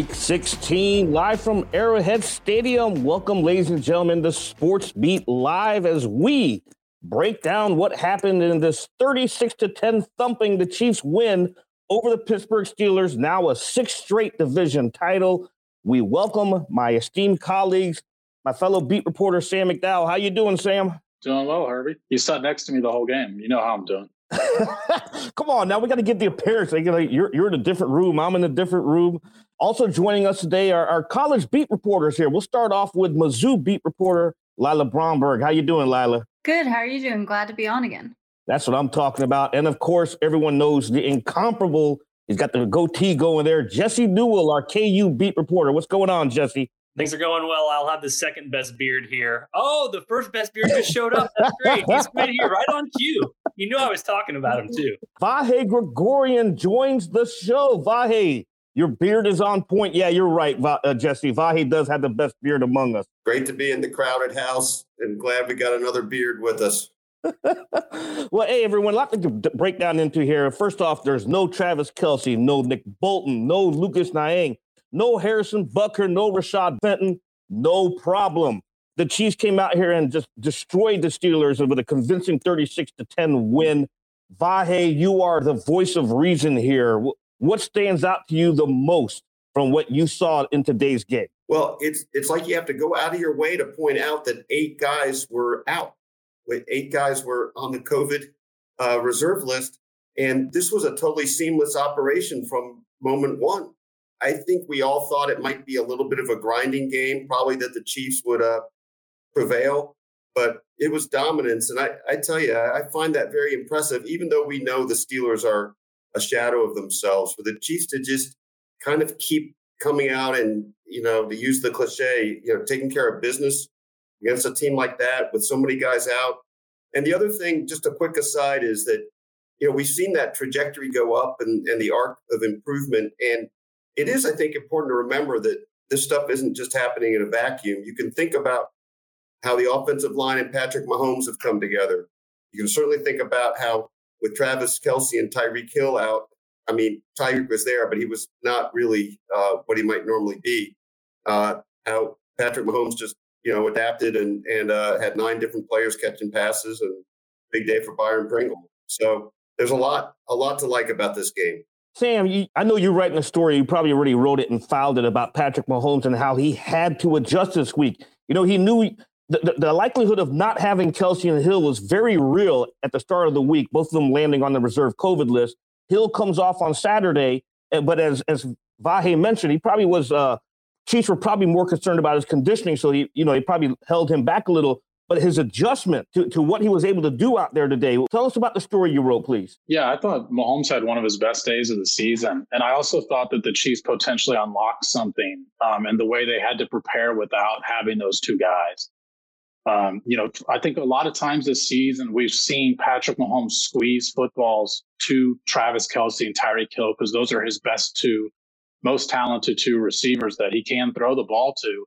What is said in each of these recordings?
Week 16, live from Arrowhead Stadium. Welcome, ladies and gentlemen, to Sports Beat Live as we break down what happened in this 36 to 10 thumping the Chiefs win over the Pittsburgh Steelers, now a sixth straight division title. We welcome my esteemed colleagues, my fellow beat reporter Sam McDowell. How you doing, Sam? Doing well, Herbie. You sat next to me the whole game. You know how I'm doing. Come on, now we got to get the appearance. You're you're in a different room. I'm in a different room. Also joining us today are our college beat reporters here. We'll start off with Mizzou beat reporter Lila Bromberg. How you doing, Lila? Good. How are you doing? Glad to be on again. That's what I'm talking about. And of course, everyone knows the incomparable. He's got the goatee going there. Jesse Newell, our KU beat reporter. What's going on, Jesse? Things are going well. I'll have the second best beard here. Oh, the first best beard just showed up. That's great. He's right here, right on cue. You knew I was talking about him too. Vahe Gregorian joins the show. Vahe, your beard is on point. Yeah, you're right, uh, Jesse. Vahe does have the best beard among us. Great to be in the crowded house and glad we got another beard with us. well, hey, everyone, a lot to break down into here. First off, there's no Travis Kelce, no Nick Bolton, no Lucas Niang. No Harrison Butker, no Rashad Fenton, no problem. The Chiefs came out here and just destroyed the Steelers with a convincing 36 to 10 win. Vahe, you are the voice of reason here. What stands out to you the most from what you saw in today's game? Well, it's it's like you have to go out of your way to point out that eight guys were out. Eight guys were on the COVID uh, reserve list, and this was a totally seamless operation from moment one. I think we all thought it might be a little bit of a grinding game, probably that the Chiefs would uh, prevail, but it was dominance. And I, I tell you, I find that very impressive, even though we know the Steelers are a shadow of themselves. For the Chiefs to just kind of keep coming out and, you know, to use the cliche, you know, taking care of business against a team like that with so many guys out. And the other thing, just a quick aside, is that, you know, we've seen that trajectory go up and, and the arc of improvement. And it is, I think, important to remember that this stuff isn't just happening in a vacuum. You can think about how the offensive line and Patrick Mahomes have come together. You can certainly think about how with Travis Kelce and Tyreek Hill out, I mean, Tyreek was there, but he was not really uh, what he might normally be. Uh, how Patrick Mahomes just, you know, adapted and and uh, had nine different players catching passes, and big day for Byron Pringle. So there's a lot, a lot to like about this game. Sam, you, I know you're writing a story. You probably already wrote it and filed it about Patrick Mahomes and how he had to adjust this week. You know, he knew the, the, likelihood of not having Kelce and Hill was very real at the start of the week, both of them landing on the reserve COVID list. Hill comes off on Saturday, eh, but as as Vahe mentioned, he probably was. Uh, Chiefs were probably more concerned about his conditioning, so he, you know, he probably held him back a little but his adjustment to, to what he was able to do out there today. Tell us about the story you wrote, please. Yeah, I thought Mahomes had one of his best days of the season. And I also thought that the Chiefs potentially unlocked something um, in the way they had to prepare without having those two guys. Um, you know, I think a lot of times this season we've seen Patrick Mahomes squeeze footballs to Travis Kelce and Tyreek Hill because those are his best two, most talented two receivers that he can throw the ball to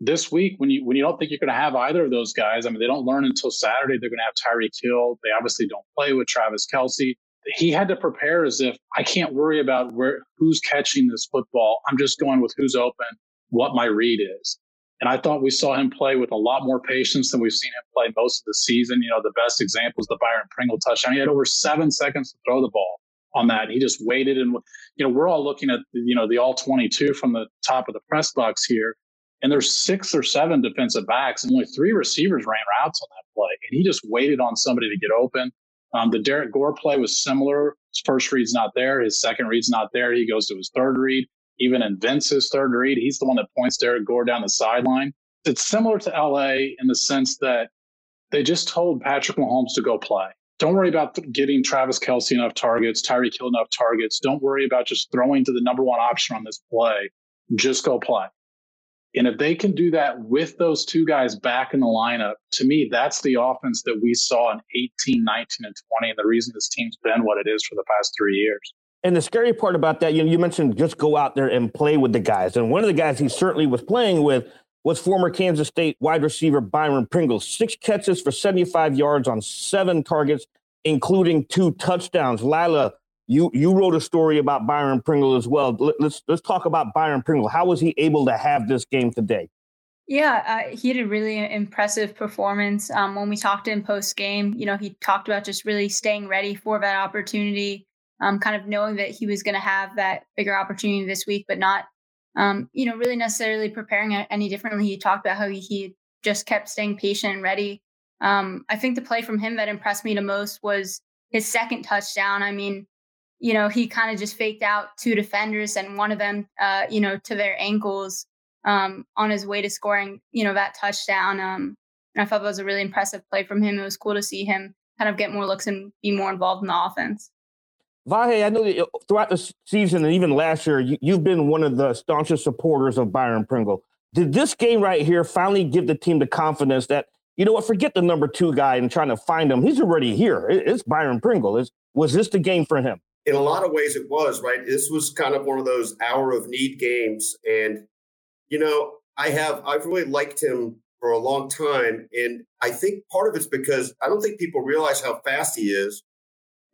this week when you when you don't think you're going to have either of those guys, I mean, they don't learn until Saturday. They're going to have Tyreek Hill. They obviously don't play with Travis Kelce. He had to prepare as if I can't worry about where who's catching this football. I'm just going with who's open, what my read is. And I thought we saw him play with a lot more patience than we've seen him play most of the season. You know, the best example is the Byron Pringle touchdown. He had over seven seconds to throw the ball on that. He just waited and, you know, we're all looking at, you know, the all 22 from the top of the press box here and there's six or seven defensive backs, and only three receivers ran routes on that play. And he just waited on somebody to get open. Um, the Derrick Gore play was similar. His first read's not there. His second read's not there. He goes to his third read, even invents his third read. He's the one that points Derrick Gore down the sideline. It's similar to LA in the sense that they just told Patrick Mahomes to go play. Don't worry about getting Travis Kelce enough targets, Tyreek Hill enough targets. Don't worry about just throwing to the number one option on this play. Just go play. And if they can do that with those two guys back in the lineup, to me, that's the offense that we saw in 18, 19, and 20. And the reason this team's been what it is for the past three years. And the scary part about that, you know, you mentioned just go out there and play with the guys. And one of the guys he certainly was playing with was former Kansas State wide receiver Byron Pringle. Six catches for 75 yards on seven targets, including two touchdowns. Lila, You you wrote a story about Byron Pringle as well. Let's let's talk about Byron Pringle. How was he able to have this game today? Yeah, uh, he had a really impressive performance. Um, when we talked in post game, you know, he talked about just really staying ready for that opportunity, um, kind of knowing that he was going to have that bigger opportunity this week, but not, um, you know, really necessarily preparing any differently. He talked about how he, just kept staying patient and ready. Um, I think the play from him that impressed me the most was his second touchdown. I mean, you know, he kind of just faked out two defenders and one of them, uh, you know, to their ankles um, on his way to scoring, you know, that touchdown. Um, and I thought that was a really impressive play from him. It was cool to see him kind of get more looks and be more involved in the offense. Vahe, I know that throughout the season and even last year, you, have been one of the staunchest supporters of Byron Pringle. Did this game right here finally give the team the confidence that, you know what, forget the number two guy and trying to find him? He's already here. It's Byron Pringle. Is, was this the game for him? In a lot of ways, it was, right? This was kind of one of those hour of need games. And you know, I have I've really liked him for a long time, and I think part of it's because I don't think people realize how fast he is,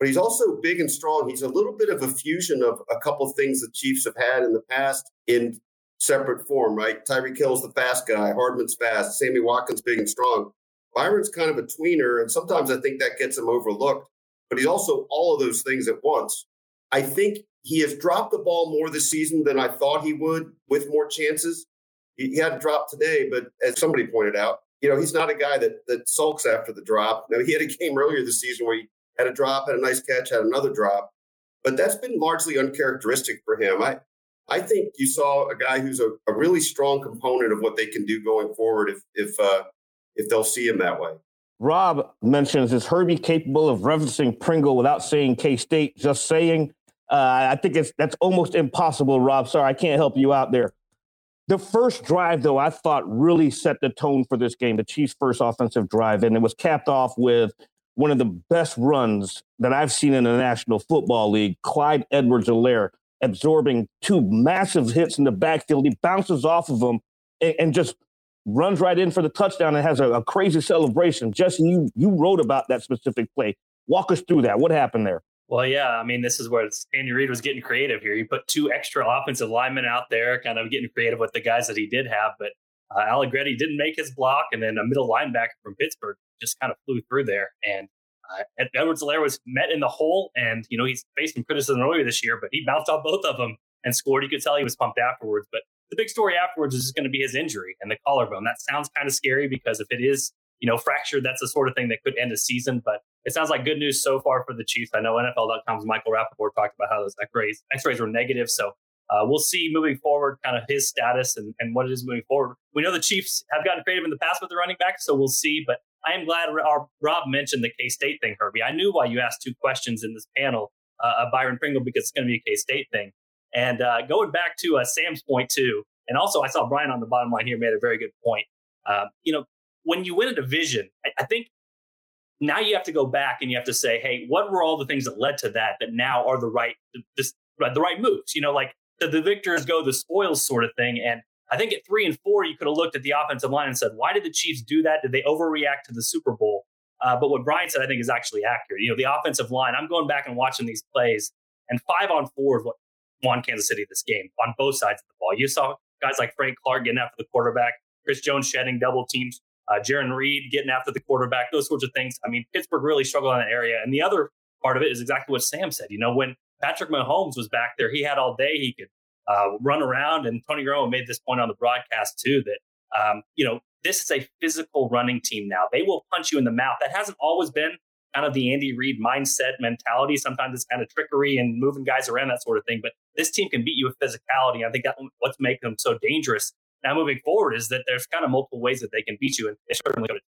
but he's also big and strong. He's a little bit of a fusion of a couple of things the Chiefs have had in the past in separate form, right? Tyreek Hill's the fast guy, Hardman's fast, Sammy Watkins big and strong. Byron's kind of a tweener, and sometimes I think that gets him overlooked, but he's also all of those things at once. I think he has dropped the ball more this season than I thought he would with more chances. He, had a drop today, but as somebody pointed out, you know, he's not a guy that that sulks after the drop. Now, he had a game earlier this season where he had a drop, had a nice catch, had another drop, but that's been largely uncharacteristic for him. I I think you saw a guy who's a, a really strong component of what they can do going forward if if uh, if they'll see him that way. Rob mentions is Herbie capable of referencing Pringle without saying K State? Just saying. Uh, I think it's that's almost impossible, Rob. Sorry, I can't help you out there. The first drive, though, I thought really set the tone for this game. The Chiefs' first offensive drive, and it was capped off with one of the best runs that I've seen in the National Football League. Clyde Edwards-Helaire absorbing two massive hits in the backfield. He bounces off of them and, and just runs right in for the touchdown and has a, a crazy celebration. Jesse, you you wrote about that specific play. Walk us through that. What happened there? Well, yeah, I mean, this is where Andy Reid was getting creative here. He put two extra offensive linemen out there, kind of getting creative with the guys that he did have. But uh, Allegretti didn't make his block, and then a middle linebacker from Pittsburgh just kind of flew through there. And uh, Edwards-Helaire was met in the hole, and you know he's faced some criticism earlier this year, but he bounced off both of them and scored. You could tell he was pumped afterwards. But the big story afterwards is just going to be his injury and the collarbone. That sounds kind of scary because if it is you know, fractured, that's the sort of thing that could end a season. But it sounds like good news so far for the Chiefs. I know NFL.com's Michael Rapaport talked about how those X-rays, X-rays were negative. So uh, we'll see moving forward kind of his status and, and what it is moving forward. We know the Chiefs have gotten creative in the past with the running back, so we'll see. But I am glad our, Rob mentioned the K State thing, Herbie. I knew why you asked two questions in this panel uh, of Byron Pringle because it's going to be a K State thing. And uh, going back to uh, Sam's point too, and also I saw Brian on the bottom line here made a very good point. Uh, you know, when you win a division, I, I think now you have to go back and you have to say, hey, what were all the things that led to that that now are the right this, the right moves? You know, like the, the victors go the spoils sort of thing. And I think at three and four, you could have looked at the offensive line and said, why did the Chiefs do that? Did they overreact to the Super Bowl? Uh, but what Brian said, I think, is actually accurate. You know, the offensive line, I'm going back and watching these plays, and five on four is what won Kansas City this game on both sides of the ball. You saw guys like Frank Clark getting after the quarterback, Chris Jones shedding double teams, uh, Jarran Reed getting after the quarterback, those sorts of things. I mean, Pittsburgh really struggled in that area. And the other part of it is exactly what Sam said. You know, when Patrick Mahomes was back there, he had all day. He could uh, run around. And Tony Romo made this point on the broadcast too that, um, you know, this is a physical running team now. They will punch you in the mouth. That hasn't always been kind of the Andy Reid mindset mentality. Sometimes it's kind of trickery and moving guys around, that sort of thing. But this team can beat you with physicality. I think that's what's making them so dangerous now moving forward is that there's kind of multiple ways that they can beat you, and they certainly today.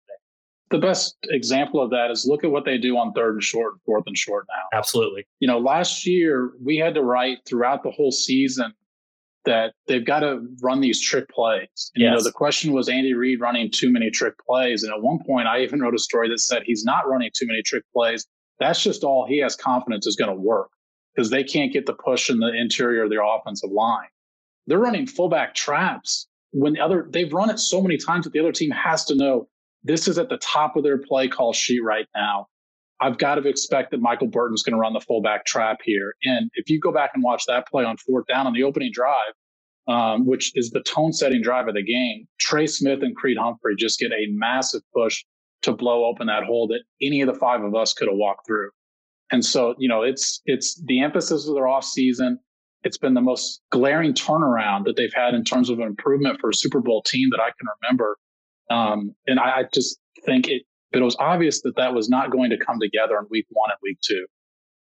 The best example of that is look at what they do on third and short, fourth and short now. Absolutely. You know, last year we had to write throughout the whole season that they've got to run these trick plays. yes. You know, the question was Andy Reid running too many trick plays. And at one point, I even wrote a story that said he's not running too many trick plays. That's just all he has confidence is going to work because they can't get the push in the interior of their offensive line. They're running fullback traps when the other they've run it so many times that the other team has to know this is at the top of their play call sheet right now. I've got to expect that Michael Burton's going to run the fullback trap here. And if you go back and watch that play on fourth down on the opening drive, um, which is the tone setting drive of the game, Trey Smith and Creed Humphrey just get a massive push to blow open that hole that any of the five of us could have walked through. And so, you know, it's it's the emphasis of their off season. It's been the most glaring turnaround that they've had in terms of improvement for a Super Bowl team that I can remember. Um, and I, I just think it it was obvious that that was not going to come together in week one and week two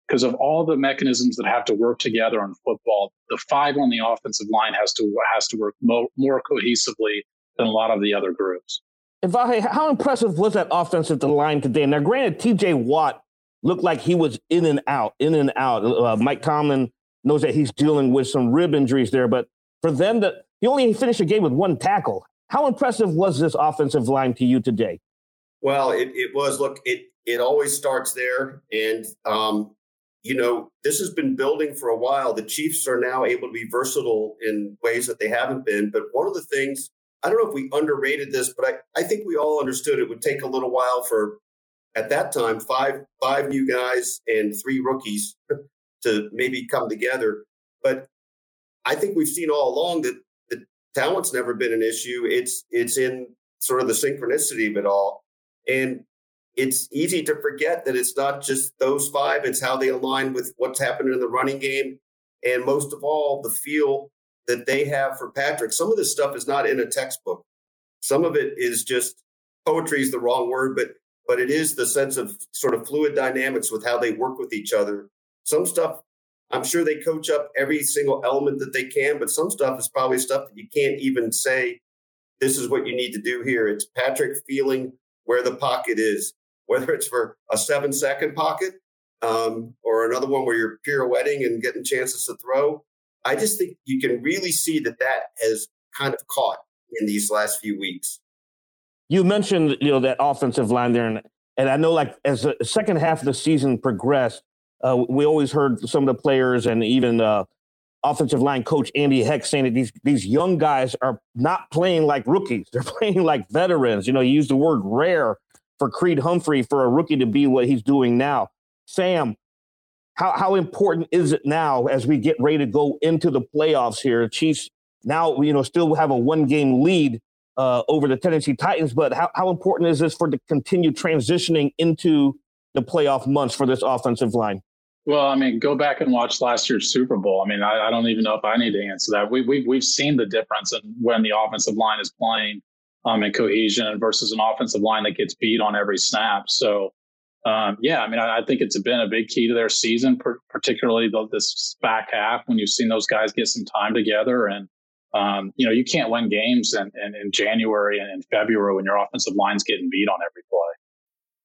because of all the mechanisms that have to work together in football. The five on the offensive line has to has to work mo- more cohesively than a lot of the other groups. Vahe, how impressive was that offensive line today? Now, granted, T.J. Watt looked like he was in and out, in and out. Uh, Mike Tomlin knows that he's dealing with some rib injuries there, but for them that he only finished the game with one tackle. How impressive was this offensive line to you today? Well, it, it was. Look, it it always starts there, and um, you know this has been building for a while. The Chiefs are now able to be versatile in ways that they haven't been. But one of the things I don't know if we underrated this, but I, I think we all understood it would take a little while for at that time five five new guys and three rookies to maybe come together. But I think we've seen all along that the talent's never been an issue. It's it's in sort of the synchronicity of it all. And it's easy to forget that it's not just those five, it's how they align with what's happening in the running game. And most of all, the feel that they have for Patrick. Some of this stuff is not in a textbook. Some of it is just poetry is the wrong word, but but it is the sense of sort of fluid dynamics with how they work with each other. Some stuff I'm sure they coach up every single element that they can, but some stuff is probably stuff that you can't even say this is what you need to do here. It's Patrick feeling where the pocket is, whether it's for a seven second pocket um, or another one where you're pirouetting and getting chances to throw. I just think you can really see that that has kind of caught in these last few weeks. You mentioned, you know, that offensive line there, and, and I know, like as the second half of the season progressed, uh, we always heard some of the players and even uh, offensive line coach Andy Heck saying that these these young guys are not playing like rookies; they're playing like veterans. You know, he used the word rare for Creed Humphrey for a rookie to be what he's doing now. Sam, how how important is it now as we get ready to go into the playoffs here? Chiefs now, you know, still have a one game lead uh, over the Tennessee Titans, but how, how important is this for the continued transitioning into the playoff months for this offensive line? Well, I mean, go back and watch last year's Super Bowl. I mean, I, I don't even know if I need to answer that. We, we, we've seen the difference in when the offensive line is playing um, in cohesion versus an offensive line that gets beat on every snap. So, um, yeah, I mean, I, I, think it's been a big key to their season, per, particularly the, this back half when you've seen those guys get some time together. And, um, you know, you can't win games in, in, in January and in February when your offensive line's getting beat on every play.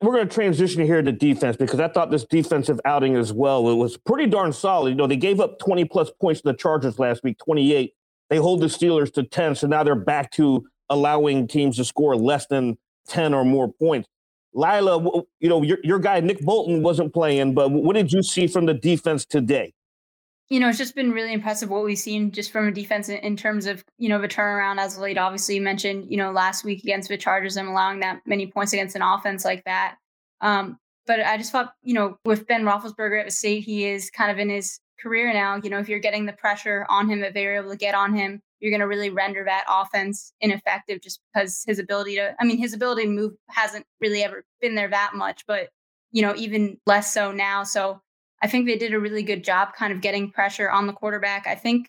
we're going to transition here to defense because I thought this defensive outing as well it was pretty darn solid. You know, they gave up 20 plus points to the Chargers last week, 28. They hold the Steelers to 10, so now they're back to allowing teams to score less than 10 or more points. Lila, you know, your, your guy Nick Bolton wasn't playing, but what did you see from the defense today? You know, it's just been really impressive what we've seen just from a defense in, terms of, you know, the turnaround as late. Obviously, you mentioned, you know, last week against the Chargers and allowing that many points against an offense like that. Um, but I just thought, you know, with Ben Roethlisberger at the state, he is kind of in his career now. You know, if you're getting the pressure on him, if they're able to get on him, you're going to really render that offense ineffective just because his ability to, I mean, his ability to move hasn't really ever been there that much, but, you know, even less so now. So, I think they did a really good job kind of getting pressure on the quarterback. I think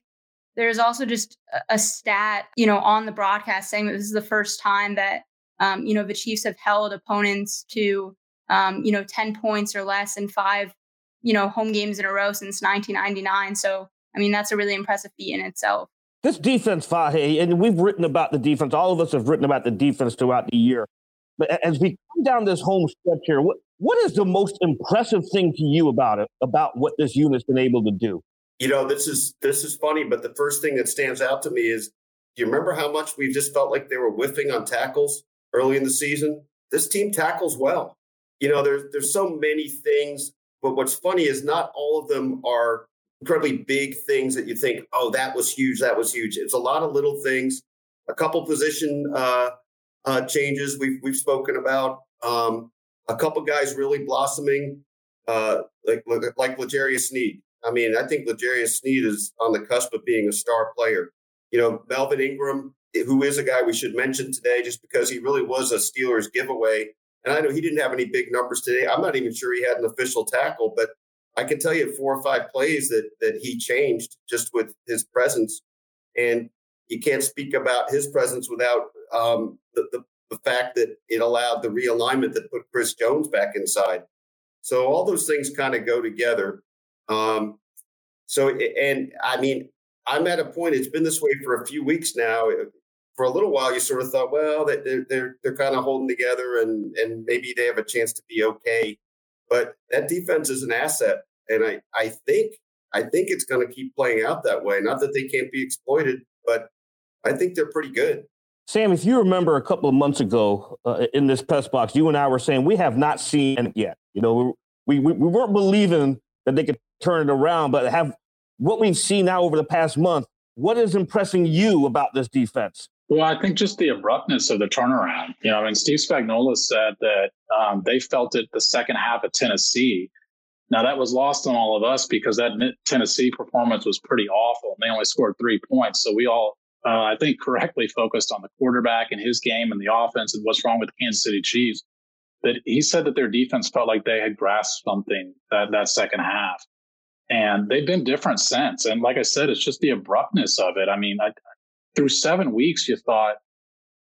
there's also just a stat, you know, on the broadcast saying that this is the first time that, um, you know, the Chiefs have held opponents to, um, you know, 10 points or less in five, you know, home games in a row since 1999. So, I mean, that's a really impressive feat in itself. This defense, Vahe, and we've written about the defense. All of us have written about the defense throughout the year. But as we come down this home stretch here, what what is the most impressive thing to you about it about what this unit's been able to do? You know, this is this is funny, but the first thing that stands out to me is do you remember how much we just felt like they were whiffing on tackles early in the season? This team tackles well. You know, there's there's so many things, but what's funny is not all of them are incredibly big things that you think, oh, that was huge, that was huge. It's a lot of little things, a couple position uh, uh, changes we've we've spoken about, um, a couple guys really blossoming, uh, like like L'Jarius Sneed. I mean, I think L'Jarius Sneed is on the cusp of being a star player. You know, Melvin Ingram, who is a guy we should mention today, just because he really was a Steelers giveaway. And I know he didn't have any big numbers today. I'm not even sure he had an official tackle, but I can tell you four or five plays that that he changed just with his presence. And you can't speak about his presence without um, the, the, the fact that it allowed the realignment that put Chris Jones back inside. So all those things kind of go together. Um, so and I mean, I'm at a point. It's been this way for a few weeks now. For a little while, you sort of thought, well, they're they're they're kind of holding together, and and maybe they have a chance to be okay. But that defense is an asset, and I I think I think it's going to keep playing out that way. Not that they can't be exploited, but I think they're pretty good. Sam, if you remember a couple of months ago uh, in this press box, you and I were saying we have not seen it yet. You know, we, we, we weren't believing that they could turn it around, but have what we've seen now over the past month. What is impressing you about this defense? Well, I think just the abruptness of the turnaround. You know, I mean, Steve Spagnuolo said that um, they felt it the second half of Tennessee. Now that was lost on all of us because that Tennessee performance was pretty awful. And They only scored three points, so we all, uh, I think, correctly focused on the quarterback and his game and the offense and what's wrong with the Kansas City Chiefs. That he said that their defense felt like they had grasped something that that second half, and they've been different since. And like I said, it's just the abruptness of it. I mean, I, through seven weeks, you thought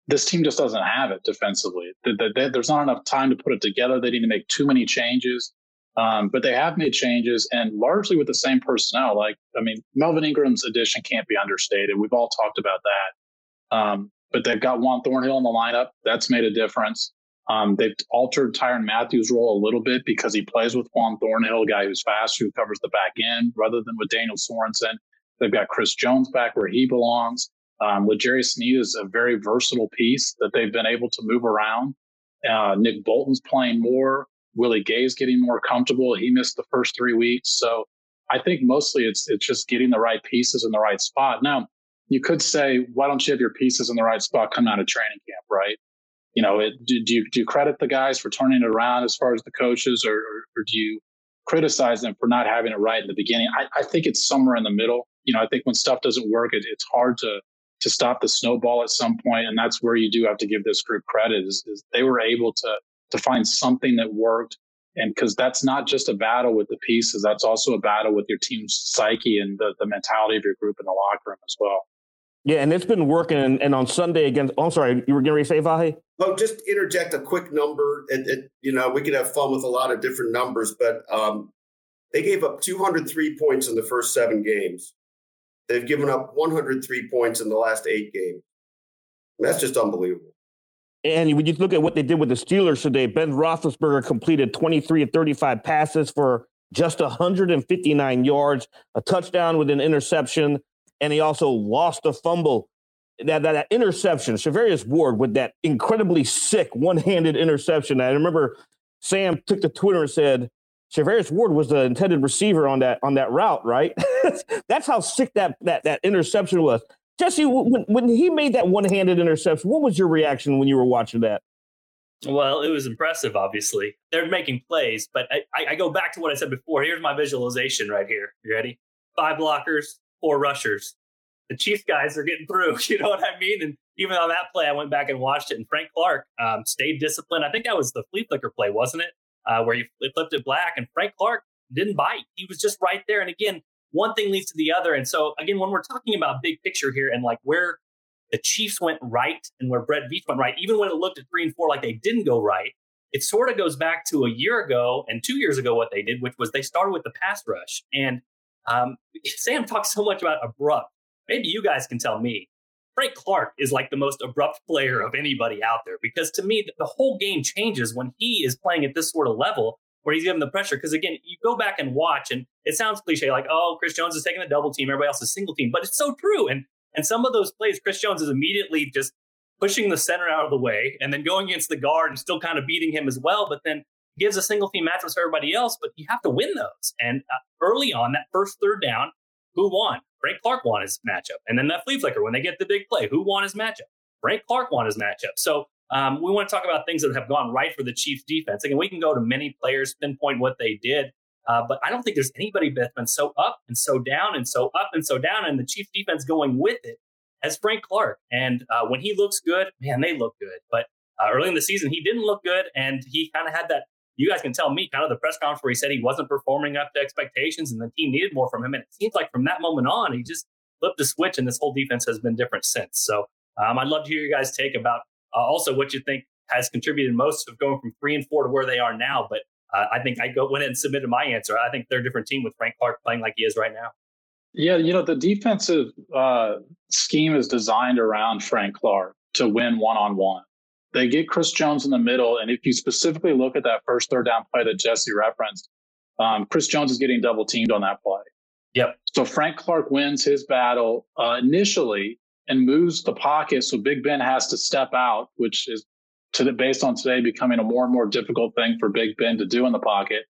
this team just doesn't have it defensively. There's not enough time to put it together. They need to make too many changes. Um, but they have made changes and largely with the same personnel. Like, I mean, Melvin Ingram's addition can't be understated. We've all talked about that. Um, but they've got Juan Thornhill in the lineup. That's made a difference. Um, they've altered Tyrann Mathieu's role a little bit because he plays with Juan Thornhill, a guy who's fast, who covers the back end, rather than with Daniel Sorensen. They've got Chris Jones back where he belongs. Um, L'Jarius Sneed is a very versatile piece that they've been able to move around. Uh, Nick Bolton's playing more. Willie Gay's getting more comfortable. He missed the first three weeks. So I think mostly it's it's just getting the right pieces in the right spot. Now, you could say, why don't you have your pieces in the right spot coming out of training camp, right? You know, it, do, do, you, do you credit the guys for turning it around as far as the coaches, or, or, or do you criticize them for not having it right in the beginning? I, I, think it's somewhere in the middle. You know, I think when stuff doesn't work, it, it's hard to to stop the snowball at some point, and that's where you do have to give this group credit. Is, is they were able to to find something that worked. And because that's not just a battle with the pieces, that's also a battle with your team's psyche and the, the mentality of your group in the locker room as well. Yeah, and it's been working. And, and on Sunday against, oh, I'm sorry, you were going to say Vahe? Well, just interject a quick number. And, and, you know, we could have fun with a lot of different numbers, but um, they gave up 203 points in the first seven games. They've given up 103 points in the last eight games. That's just unbelievable. And when you look at what they did with the Steelers today, Ben Roethlisberger completed 23 of 35 passes for just 159 yards, a touchdown with an interception, and he also lost a fumble. That, that, that interception, Charvarius Ward with that incredibly sick one-handed interception. I remember Sam took to Twitter and said, Charvarius Ward was the intended receiver on that on that route, right? That's how sick that that that interception was. Jesse, when, when he made that one-handed interception, what was your reaction when you were watching that? Well, it was impressive. Obviously, they're making plays, but I, I, go back to what I said before. Here's my visualization right here. You ready? Five blockers, four rushers. The Chiefs guys are getting through. You know what I mean? And even on that play, I went back and watched it, and Frank Clark um, stayed disciplined. I think that was the flea flicker play, wasn't it? Uh, where he flipped it black, and Frank Clark didn't bite. He was just right there. And again, one thing leads to the other. And so again, when we're talking about big picture here and like where the Chiefs went right and where Brett Veach went right, even when it looked at three and four like they didn't go right, it sort of goes back to a year ago and two years ago what they did, which was they started with the pass rush. And um, Sam talks so much about abrupt. Maybe you guys can tell me. Frank Clark is like the most abrupt player of anybody out there because to me, the whole game changes when he is playing at this sort of level where he's given the pressure. Because again, you go back and watch, and it sounds cliche, like, oh, Chris Jones is taking the double team, everybody else is single team, but it's so true. And and some of those plays, Chris Jones is immediately just pushing the center out of the way and then going against the guard and still kind of beating him as well. But then gives a single team matchups for everybody else, but you have to win those. And uh, early on, that first third down, who won? Frank Clark won his matchup. And then that flea flicker, when they get the big play, who won his matchup? Frank Clark won his matchup. So um, we want to talk about things that have gone right for the Chiefs defense. Again, we can go to many players, pinpoint what they did. Uh, but I don't think there's anybody that's been so up and so down and so up and so down, and the Chiefs defense going with it as Frank Clark. And uh, when he looks good, man, they look good. But uh, early in the season, he didn't look good, and he kind of had that. You guys can tell me kind of the press conference where he said he wasn't performing up to expectations, and the team needed more from him. And it seems like from that moment on, he just flipped the switch, and this whole defense has been different since. So um, I'd love to hear you guys take about uh, also what you think has contributed most of going from three and four to where they are now. But uh, I think I go went and submitted my answer. I think they're a different team with Frank Clark playing like he is right now. Yeah, you know the defensive uh, scheme is designed around Frank Clark to win one on one. They get Chris Jones in the middle, and if you specifically look at that first third down play that Jesse referenced, um, Chris Jones is getting double teamed on that play. Yep. So Frank Clark wins his battle uh, initially and moves the pocket, so Big Ben has to step out, which is to the, based on today becoming a more and more difficult thing for Big Ben to do in the pocket.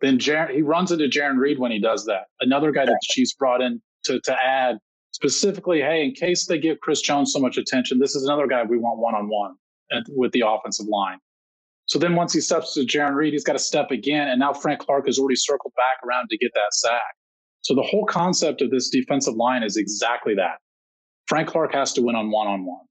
Then he runs into Jarran Reed when he does that. Another guy that the Chiefs brought in to, to add specifically, hey, in case they give Chris Jones so much attention, this is another guy we want one on one with the offensive line. So then once he steps to Jarran Reed, he's got to step again. And now Frank Clark has already circled back around to get that sack. So the whole concept of this defensive line is exactly that. Frank Clark has to win on one on one.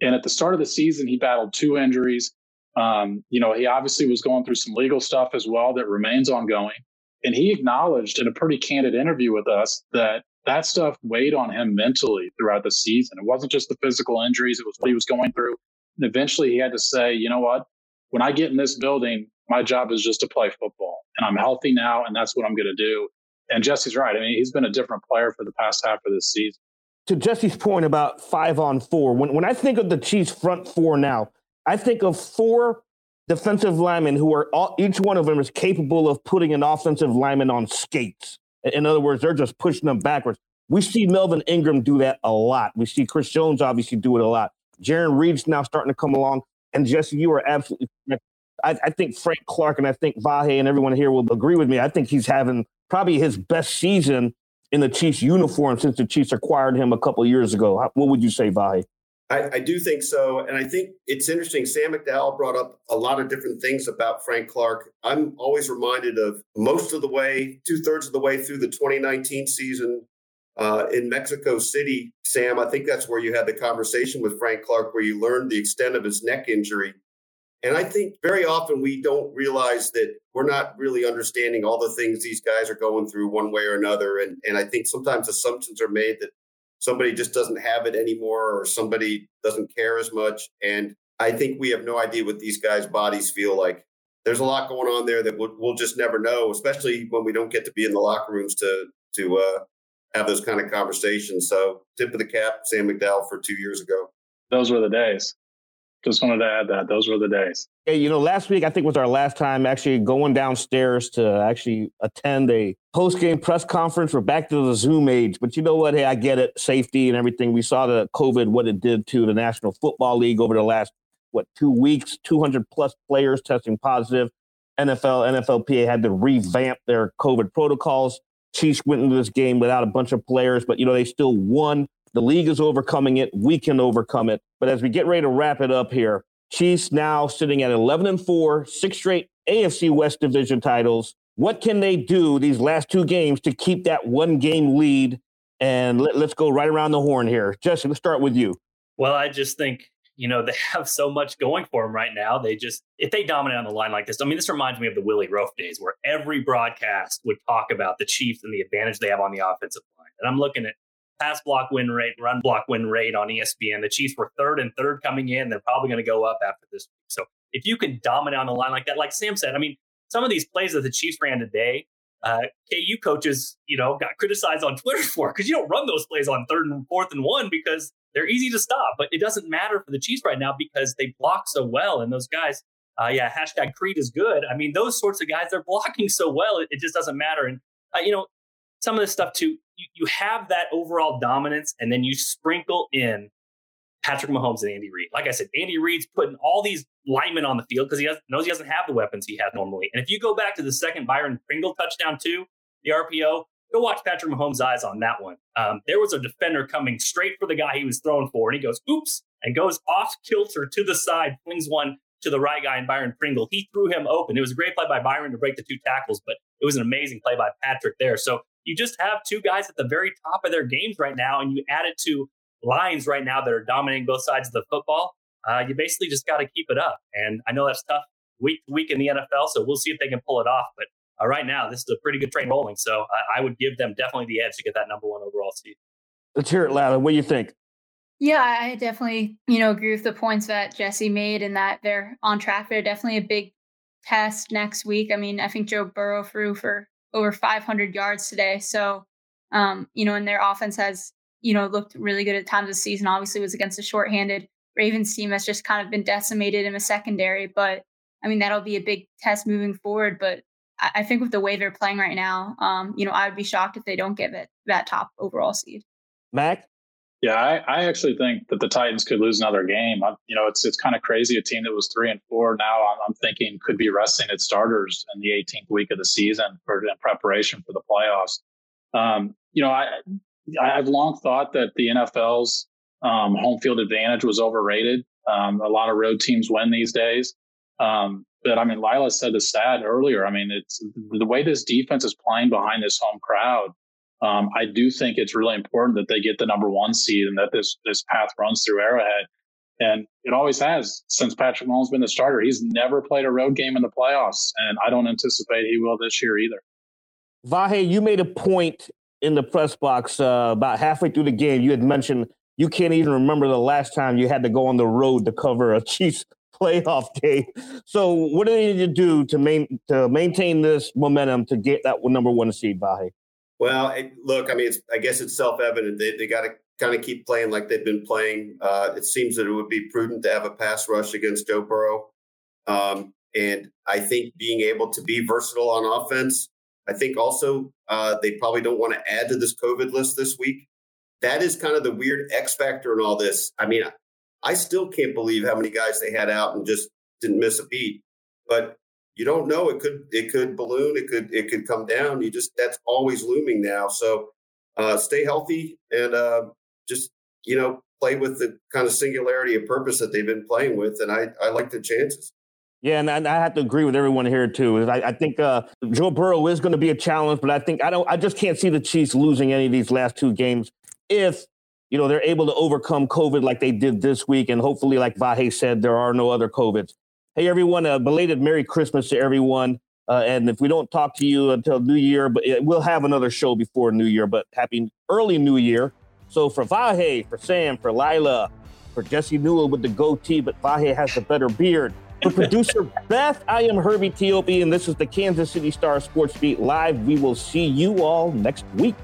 And at the start of the season, he battled two injuries. Um, you know, he obviously was going through some legal stuff as well that remains ongoing. And he acknowledged in a pretty candid interview with us that that stuff weighed on him mentally throughout the season. It wasn't just the physical injuries, it was what he was going through. And eventually he had to say, you know what? When I get in this building, my job is just to play football. And I'm healthy now, and that's what I'm going to do. And Jesse's right. I mean, he's been a different player for the past half of this season. To Jesse's point about five on four, when, when I think of the Chiefs' front four now, I think of four defensive linemen who are all, each one of them is capable of putting an offensive lineman on skates. In other words, they're just pushing them backwards. We see Melvin Ingram do that a lot. We see Chris Jones obviously do it a lot. Jarran Reed's now starting to come along. And Jesse, you are absolutely correct. I, I think Frank Clark and I think Vahe and everyone here will agree with me. I think he's having probably his best season in the Chiefs uniform since the Chiefs acquired him a couple years ago. What would you say, Vahe? I, I, do think so. And I think it's interesting. Sam McDowell brought up a lot of different things about Frank Clark. I'm always reminded of most of the way, two thirds of the way through the 2019 season uh, in Mexico City. Sam, I think that's where you had the conversation with Frank Clark, where you learned the extent of his neck injury. And I think very often we don't realize that we're not really understanding all the things these guys are going through one way or another. And, and I think sometimes assumptions are made that somebody just doesn't have it anymore or somebody doesn't care as much. And I think we have no idea what these guys' bodies feel like. There's a lot going on there that we'll, we'll just never know, especially when we don't get to be in the locker rooms to to uh, have those kind of conversations. So, tip of the cap, Sam McDowell for two years ago. Those were the days. Just wanted to add that those were the days. Hey, you know, last week I think was our last time actually going downstairs to actually attend a post game press conference. We're back to the Zoom age, but you know what? Hey, I get it, safety and everything. We saw the COVID what it did to the National Football League over the last what two weeks, two hundred plus players testing positive. NFL, NFLPA had to revamp their COVID protocols. Chiefs went into this game without a bunch of players, but you know they still won. The league is overcoming it. We can overcome it. But as we get ready to wrap it up here, Chiefs now sitting at 11 and 4, six straight AFC West division titles. What can they do these last two games to keep that one game lead? And let, us go right around the horn here. Jesse, let's start with you. Well, I just think, you know, they have so much going for them right now. They just, if they dominate on the line like this, I mean, this reminds me of the Willie Roaf days where every broadcast would talk about the Chiefs and the advantage they have on the offensive line. And I'm looking at pass block win rate, run block win rate on ESPN. The Chiefs were third and third coming in. They're probably going to go up after this. So if you can dominate on the line like that, like Sam said, I mean, some of these plays that the Chiefs ran today, uh, KU coaches, you know, got criticized on Twitter for because you don't run those plays on third and fourth and one because they're easy to stop, but it doesn't matter for the Chiefs right now because they block so well. And those guys, uh, yeah, hashtag Creed is good. I mean, those sorts of guys, they're blocking so well, it, it just doesn't matter. And, uh, you know, some of this stuff too, you, you have that overall dominance and then you sprinkle in Patrick Mahomes and Andy Reid. Like I said, Andy Reid's putting all these linemen on the field because he has, knows he doesn't have the weapons he has normally. And if you go back to the second Byron Pringle touchdown too, the RPO, go watch Patrick Mahomes' eyes on that one. Um, there was a defender coming straight for the guy he was throwing for, and he goes, oops, and goes off kilter to the side, flings one to the right guy and Byron Pringle. He threw him open. It was a great play by Byron to break the two tackles, but it was an amazing play by Patrick there. So you just have two guys at the very top of their games right now, and you add it to lines right now that are dominating both sides of the football, uh, you basically just got to keep it up. And I know that's tough week to week in the NFL, so we'll see if they can pull it off. But uh, right now, this is a pretty good train rolling. So I, I would give them definitely the edge to get that number one overall seed. Let's hear it, Lala. What do you think? Yeah, I definitely, you know, agree with the points that Jesse made and that they're on track. They're definitely a big test next week. I mean, I think Joe Burrow threw for over 500 yards today. So, um, you know, and their offense has you know, looked really good at times this season. Obviously, was against a shorthanded Ravens team that's just kind of been decimated in the secondary. But I mean, that'll be a big test moving forward. But I, I think with the way they're playing right now, um, you know, I would be shocked if they don't give it that top overall seed. Mac. Yeah, I, I actually think that the Titans could lose another game. I, you know, it's it's kind of crazy. A team that was three and four now, I'm, I'm thinking could be resting its starters in the 18th week of the season for in preparation for the playoffs. Um, you know, I I've long thought that the NFL's um, home field advantage was overrated. Um, a lot of road teams win these days. Um, but I mean, Lila said the stat earlier. I mean, it's the way this defense is playing behind this home crowd. Um, I do think it's really important that they get the number one seed and that this this path runs through Arrowhead. And it always has since Patrick Mahomes been the starter. He's never played a road game in the playoffs, and I don't anticipate he will this year either. Vahe, you made a point in the press box uh, about halfway through the game. You had mentioned you can't even remember the last time you had to go on the road to cover a Chiefs playoff game. So, what do they need to do to main to maintain this momentum to get that number one seed, Vahe? Well, it, look, I mean, I guess it's self evident. They, they got to kind of keep playing like they've been playing. Uh, it seems that it would be prudent to have a pass rush against Joe Burrow. Um, and I think being able to be versatile on offense I think also uh, they probably don't want to add to this COVID list this week. That is kind of the weird X factor in all this. I mean, I still can't believe how many guys they had out and just didn't miss a beat. But you don't know. It could it could balloon. It could it could come down. You just that's always looming now. So uh, stay healthy and uh, just you know play with the kind of singularity of purpose that they've been playing with. And I I like the chances. Yeah, and I, have to agree with everyone here too. I, I think uh, Joe Burrow is going to be a challenge, but I think I don't. I just can't see the Chiefs losing any of these last two games if you know they're able to overcome COVID like they did this week, and hopefully, like Vahe said, there are no other COVIDs. Hey, everyone! A belated Merry Christmas to everyone. Uh, and if we don't talk to you until New Year, but it, we'll have another show before New Year. But happy early New Year! So for Vahe, for Sam, for Lila, for Jesse Newell with the goatee, but Vahe has the better beard. For producer Beth, I am Herbie Teope, and this is the Kansas City Star Sports Beat Live. We will see you all next week.